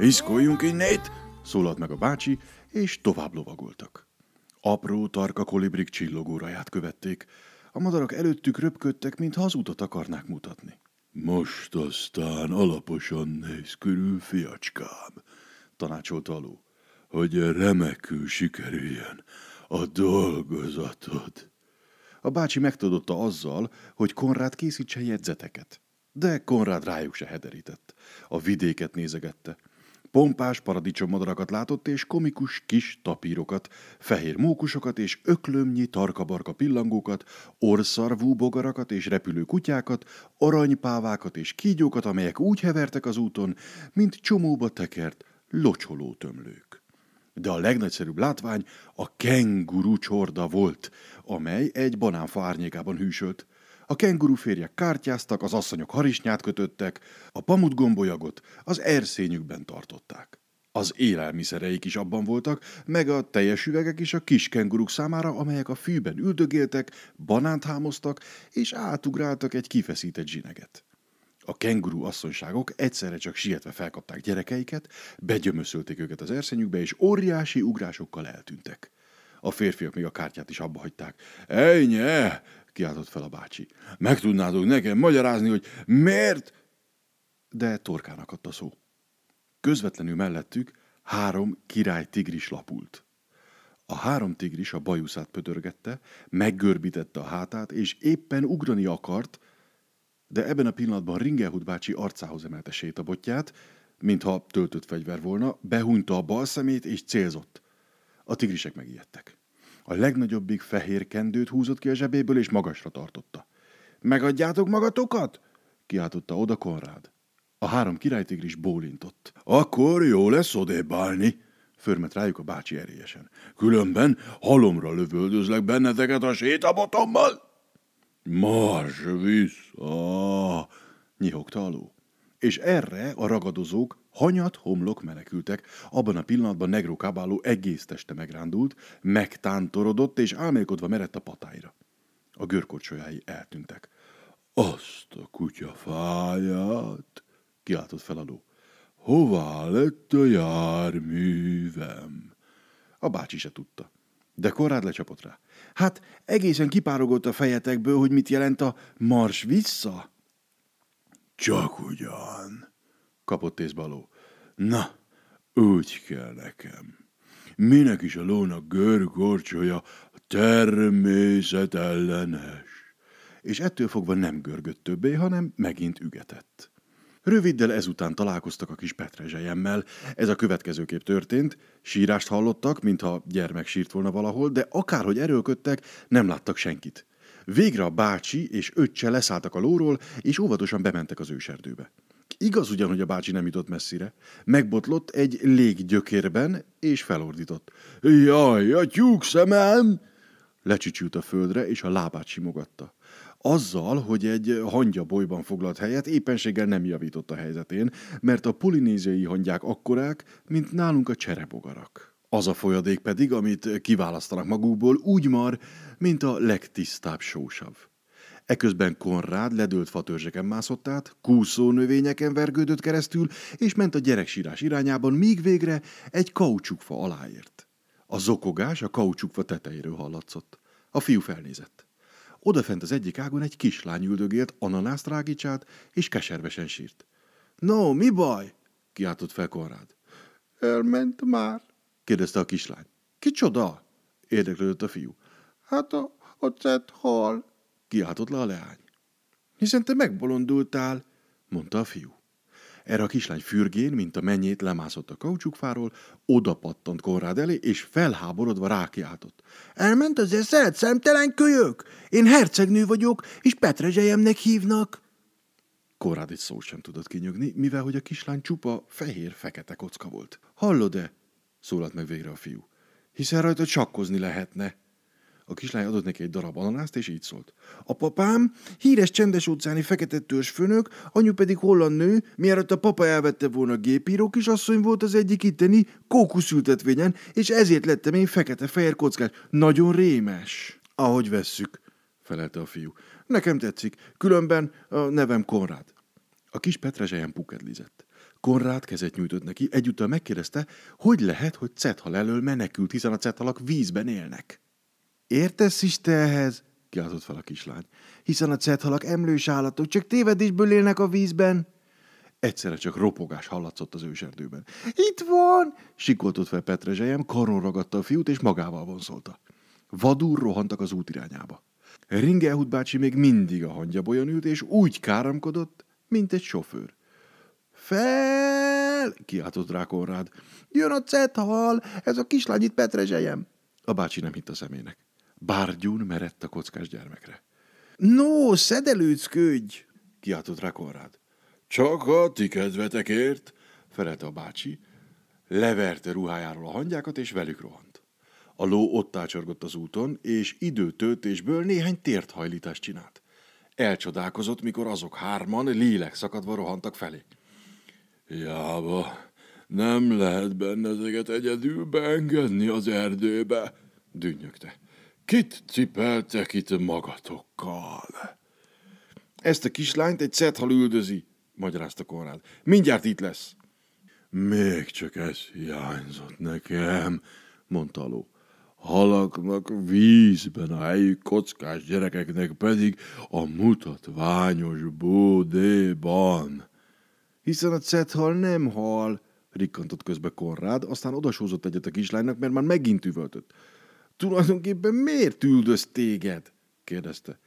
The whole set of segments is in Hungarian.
Iszkoljunk innét! szólalt meg a bácsi, és tovább lovagoltak. Apró, tarka kolibrik csillogóraját követték. A madarak előttük röpködtek, mintha az utat akarnák mutatni. Most aztán alaposan néz körül, fiacskám, tanácsolta a ló, hogy remekül sikerüljen a dolgozatod. A bácsi megtudotta azzal, hogy Konrád készítse jegyzeteket. De Konrád rájuk se hederített. A vidéket nézegette. Pompás paradicsommodarakat látott, és komikus kis tapírokat, fehér mókusokat és öklömnyi tarkabarka pillangókat, orszarvú bogarakat és repülő kutyákat, aranypávákat és kígyókat, amelyek úgy hevertek az úton, mint csomóba tekert locsoló tömlők. De a legnagyszerűbb látvány a kenguru csorda volt, amely egy banánfa árnyékában hűsölt. A kenguru férjek kártyáztak, az asszonyok harisnyát kötöttek, a pamutgombolyagot az erszényükben tartották. Az élelmiszereik is abban voltak, meg a teljes üvegek is a kis kenguruk számára, amelyek a fűben üldögéltek, banánt hámoztak, és átugráltak egy kifeszített zsineget. A kenguru asszonyságok egyszerre csak sietve felkapták gyerekeiket, begyömöszölték őket az erszényükbe, és óriási ugrásokkal eltűntek. A férfiak még a kártyát is abba hagyták. Ejnye! Kiáltott fel a bácsi. Meg tudnátok nekem magyarázni, hogy miért? De torkának adta szó. Közvetlenül mellettük három király tigris lapult. A három tigris a bajuszát pödörgette, meggörbítette a hátát, és éppen ugrani akart, de ebben a pillanatban Ringelhut bácsi arcához emelte sétabotját, mintha töltött fegyver volna, behúnyta a bal szemét és célzott. A tigrisek megijedtek. A legnagyobbik fehér kendőt húzott ki a zsebéből, és magasra tartotta. Megadjátok magatokat? kiáltotta oda Konrád. A három királytigris bólintott. Akkor jó lesz odébálni, förmet rájuk a bácsi erélyesen. Különben halomra lövöldözlek benneteket a sétabotommal. Mars vissza, nyihogta a ló. És erre a ragadozók hanyat homlok menekültek. Abban a pillanatban Negro Caballó egész teste megrándult, megtántorodott és álmélkodva merett a patáira. A görkorcsolyái eltűntek. Azt a kutya fáját, kiáltott fel a ló. Hová lett a járművem? A bácsi se tudta. De Korrád lecsapott rá. Hát egészen kipárogott a fejetekből, hogy mit jelent a mars vissza. Csak ugyan, kapott észbe a ló. Na, úgy kell nekem. Minek is a lónak görgorcsolja természetellenes. És ettől fogva nem görgött többé, hanem megint ügetett. Röviddel ezután találkoztak a kis Petrezselyemmel. Ez a következőképp történt. Sírást hallottak, mintha gyermek sírt volna valahol, de akárhogy erőlködtek, nem láttak senkit. Végre a bácsi és öccse leszálltak a lóról, és óvatosan bementek az őserdőbe. Igaz ugyan, hogy a bácsi nem jutott messzire. Megbotlott egy léggyökérben, és felordított. Jaj, a tyúk szemem! Lecsücsült a földre, és a lábát simogatta. Azzal, hogy egy hangya bolyban foglalt helyet éppenséggel nem javított a helyzetén, mert a polinéziai hangyák akkorák, mint nálunk a cserebogarak. Az a folyadék pedig, amit kiválasztanak magukból, úgy mar, mint a legtisztább sósav. Eközben Konrád ledőlt fatörzseken mászott át, kúszó növényeken vergődött keresztül, és ment a gyereksírás irányában, míg végre egy kaucsukfa aláért. A zokogás a kaucsukfa tetejéről hallatszott. A fiú felnézett. Odafent az egyik ágon egy kislány üldögélt, ananászt rágicsát, és keservesen sírt. No, mi baj? kiáltott fel Konrád. Elment már, kérdezte a kislány. Kicsoda? érdeklődött a fiú. Hát a, a cett hal, kiáltott le a leány. Hiszen te megbolondultál, mondta a fiú. Erre a kislány fürgén, mint a mennyét lemászott a kaucsukfáról, oda pattant Konrád elé, és felháborodva rákiáltott. Elment az eszed, szemtelen kölyök? Én hercegnő vagyok, és Petrezselyemnek hívnak. Konrád egy szót sem tudott kinyögni, mivel hogy a kislány csupa fehér-fekete kocka volt. Hallod-e? szólalt meg végre a fiú. Hiszen rajta csakkozni lehetne. A kislány adott neki egy darab ananászt, és így szólt. A papám híres csendes óceáni fekete törzs főnök, anyu pedig holland nő, mielőtt a papa elvette volna a gépíró kisasszony volt az egyik itteni kókuszültetvényen, és ezért lettem én fekete-fehér kockás. Nagyon rémes. Ahogy vesszük, felelte a fiú. Nekem tetszik, különben a nevem Konrád. A kis Petrezselyen pukedlizett. Konrád kezet nyújtott neki, egyúttal megkérdezte, hogy lehet, hogy Cethal elől menekült, hiszen a Cethalak vízben élnek. Értesz is te ehhez? kiáltott fel a kislány. Hiszen a Cethalak emlős állatok, csak tévedésből élnek a vízben. Egyszerre csak ropogás hallatszott az őserdőben. Itt van! Sikoltott fel Petrezselyem, karon ragadta a fiút, és magával vonszolta. Vadul rohantak az út irányába. Ringelhut bácsi még mindig a hangyabolyon ült, és úgy káromkodott, mint egy sofőr. Fel! kiáltott rá Konrád. Jön a cethal! Ez a kislány itt Petrezselyem! A bácsi nem hitt a szemének. Bárgyún merett a kockás gyermekre. No, szedelőcködj! kiáltott rá Konrád. Csak a ti kedvetekért, felelte a bácsi, leverte ruhájáról a hangyákat, és velük rohant. A ló ott ácsorgott az úton, és időtöltésből néhány térthajlítást csinált. Elcsodálkozott, mikor azok hárman lélek szakadva rohantak felé. Jába, nem lehet benneteket egyedül beengedni az erdőbe, dünnyögte. Kit cipeltek itt magatokkal? Ezt a kislányt egy cethal üldözi, magyarázta Konrád. Mindjárt itt lesz. Még csak ez hiányzott nekem, mondta a ló. Halaknak vízben a helyük kockás gyerekeknek pedig a mutatványos bódéban. Hiszen a cethal nem hal, rikkantott közbe Konrád, aztán odasózott egyet a kislánynak, mert már megint üvöltött. Tulajdonképpen miért üldöz téged? kérdezte.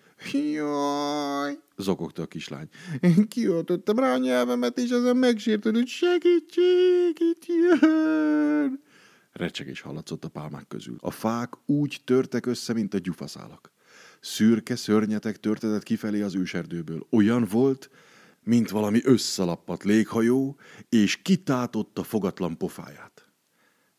Jaj, zokogta a kislány. Én kiöltöttem rá a nyelvemet, és ezen megsértődött, segítség, itt jön. Recsegés hallatszott a pálmák közül. A fák úgy törtek össze, mint a gyufaszálak. Szürke szörnyetek törtetett kifelé az őserdőből. Olyan volt, mint valami összalappat léghajó, és kitátotta fogatlan pofáját.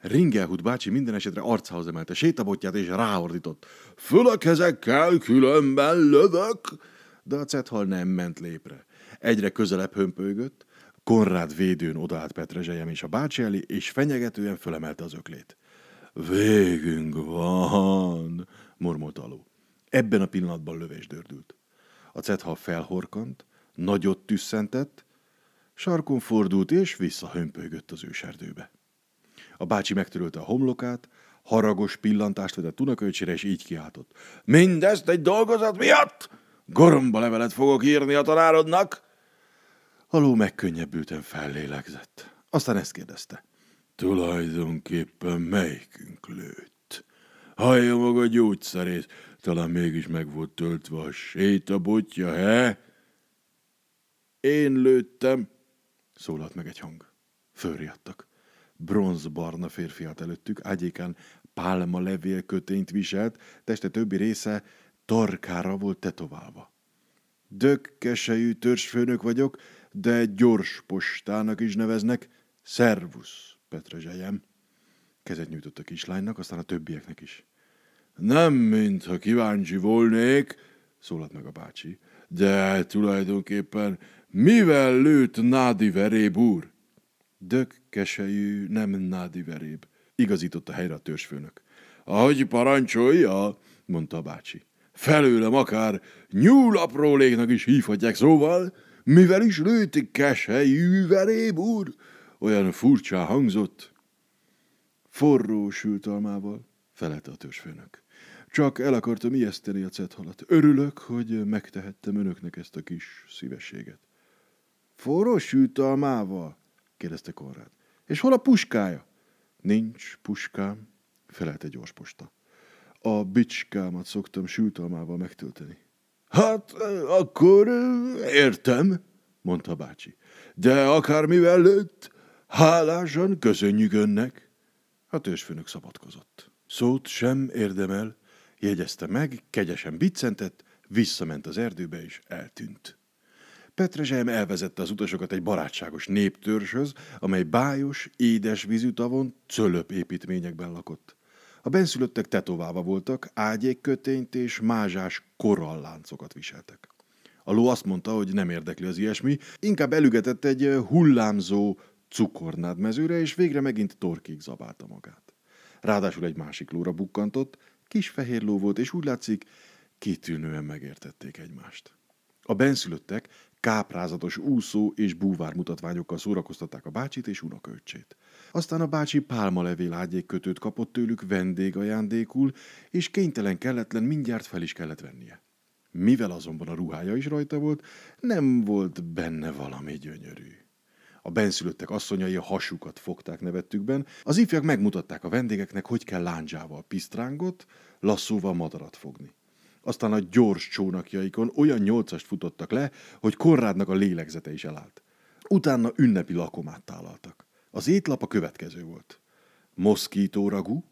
Ringelhut bácsi minden esetre arcához emelte sétabotját, és ráordított. Föl a kezekkel, különben lövök! De a cethal nem ment lépre. Egyre közelebb hömpölygött, Konrád védőn odaállt Petrezselyem és a bácsi elé, és fenyegetően fölemelte az öklét. Végünk van, mormolt aló. Ebben a pillanatban lövés dördült. A cethal felhorkant, nagyot tüsszentett, sarkon fordult és visszahömpölygött az őserdőbe. A bácsi megtörölte a homlokát, haragos pillantást vetett unokölcsére, és így kiáltott. Mindezt egy dolgozat miatt? Goromba levelet fogok írni a tanárodnak. A ló megkönnyebbülten fellélegzett. Aztán ezt kérdezte. Tulajdonképpen melyikünk lőtt? Hallja maga gyógyszerét, talán mégis meg volt töltve a sétabotja, he? Én lőttem, szólalt meg egy hang. Fölriadtak bronzbarna férfi állt előttük, ágyékán pálma levél kötényt viselt, teste többi része tarkára volt tetoválva. Dökkesejű törzsfőnök vagyok, de gyors postának is neveznek. Szervusz, Petrezselyem. Kezet nyújtott a kislánynak, aztán a többieknek is. Nem, mintha kíváncsi volnék, szólalt meg a bácsi, de tulajdonképpen mivel lőtt Nádi veréb úr? Dök keselyű, nem nádi veréb, igazította helyre a törzsfőnök. Ahogy parancsolja, mondta a bácsi. Felőlem akár nyúlapróléknak is hívhatják, szóval, mivel is lőtik keselyű veréb úr, olyan furcsa hangzott. Forró sült almával, felelte a törzsfőnök. Csak el akartam ijeszteni a cethalat. Örülök, hogy megtehettem önöknek ezt a kis szívességet. Forró sült almával? Kérdezte Konrád. És hol a puskája? Nincs puskám, felelte gyors posta. A bicskámat szoktam sültalmával megtölteni. Hát, akkor értem, mondta bácsi. De akármivel lőtt, hálásan köszönjük önnek. A tősfőnök szabadkozott. Szót sem érdemel, jegyezte meg, kegyesen biccentett, visszament az erdőbe és eltűnt. Petrezselyem elvezette az utasokat egy barátságos néptörzshöz, amely bájos, édes vízű tavon cölöp építményekben lakott. A benszülöttek tetoválva voltak, ágyékkötényt és mázsás koralláncokat viseltek. A ló azt mondta, hogy nem érdekli az ilyesmi, inkább elügetett egy hullámzó cukornád mezőre, és végre megint torkig zabálta magát. Ráadásul egy másik lóra bukkantott, kis fehér ló volt, és úgy látszik, kitűnően megértették egymást. A benszülöttek Káprázatos úszó és búvár mutatványokkal szórakoztatták a bácsit és unokaöccsét. Aztán a bácsi pálmalevél ágyékkötőt kapott tőlük vendégajándékul, és kénytelen kelletlen mindjárt fel is kellett vennie. Mivel azonban a ruhája is rajta volt, nem volt benne valami gyönyörű. A benszülöttek asszonyai a hasukat fogták nevettükben, az ifjak megmutatták a vendégeknek, hogy kell lándzsával pisztrángot, lasszóval madarat fogni. Aztán a gyors csónakjaikon olyan nyolcast futottak le, hogy Konrádnak a lélegzete is elállt. Utána ünnepi lakomát tálaltak. Az étlap a következő volt. Moszkító ragú,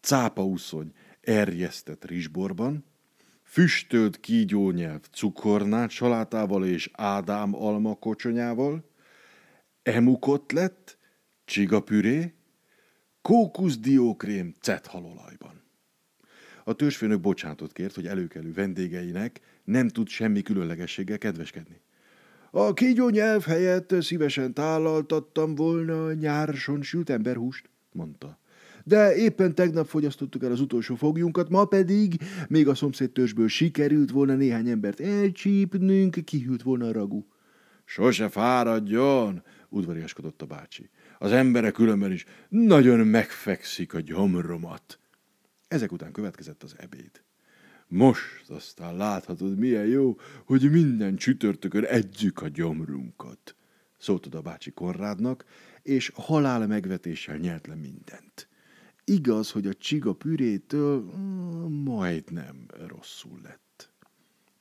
cápauszony erjesztett rizsborban, füstölt kígyónyelv cukornát salátával és Ádám alma kocsonyával, emukotlet, csigapüré, kókuszdiókrém cethalolajban. A törzsfőnök bocsánatot kért, hogy előkelő vendégeinek nem tud semmi különlegességgel kedveskedni. A kígyó nyelv helyett szívesen tálaltattam volna nyárson sült emberhúst, mondta. De éppen tegnap fogyasztottuk el az utolsó fogjunkat, ma pedig még a szomszédtörzsből sikerült volna néhány embert elcsípnünk, kihűlt volna a ragú. Sose fáradjon, udvariaskodott a bácsi. Az emberek különben is nagyon megfekszik a gyomromat. Ezek után következett az ebéd. Most aztán láthatod, milyen jó, hogy minden csütörtökön edzük a gyomrunkat, szólt a bácsi Konrádnak, és halál megvetéssel nyert le mindent. Igaz, hogy a csiga pürétől mm, majdnem rosszul lett.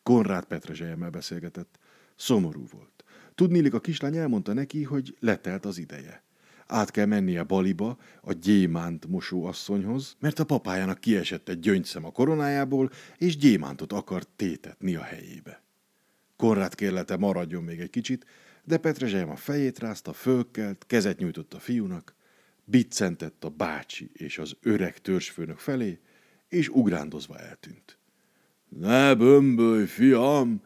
Konrád Petrezselyemmel beszélgetett. Szomorú volt. Tudnélik, a kislány elmondta neki, hogy letelt az ideje. Át kell mennie Baliba, a gyémánt mosóasszonyhoz, mert a papájának kiesett egy gyöngyszem a koronájából, és gyémántot akart tétetni a helyébe. Konrád kérlete maradjon még egy kicsit, de Petrezselyem a fejét rázta, fölkelt, kezet nyújtott a fiúnak, biccentett a bácsi és az öreg törzsfőnök felé, és ugrándozva eltűnt. Ne bömbölj, fiam,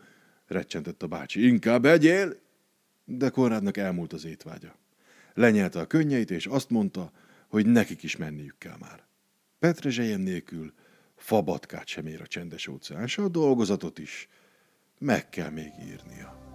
recsentett a bácsi, inkább egyél, de Konrádnak elmúlt az étvágya. Lenyelte a könnyeit, és azt mondta, hogy nekik is menniük kell már. Petrezselyen nélkül fabatkát sem ér a csendes óceán, se a dolgozatot is meg kell még írnia.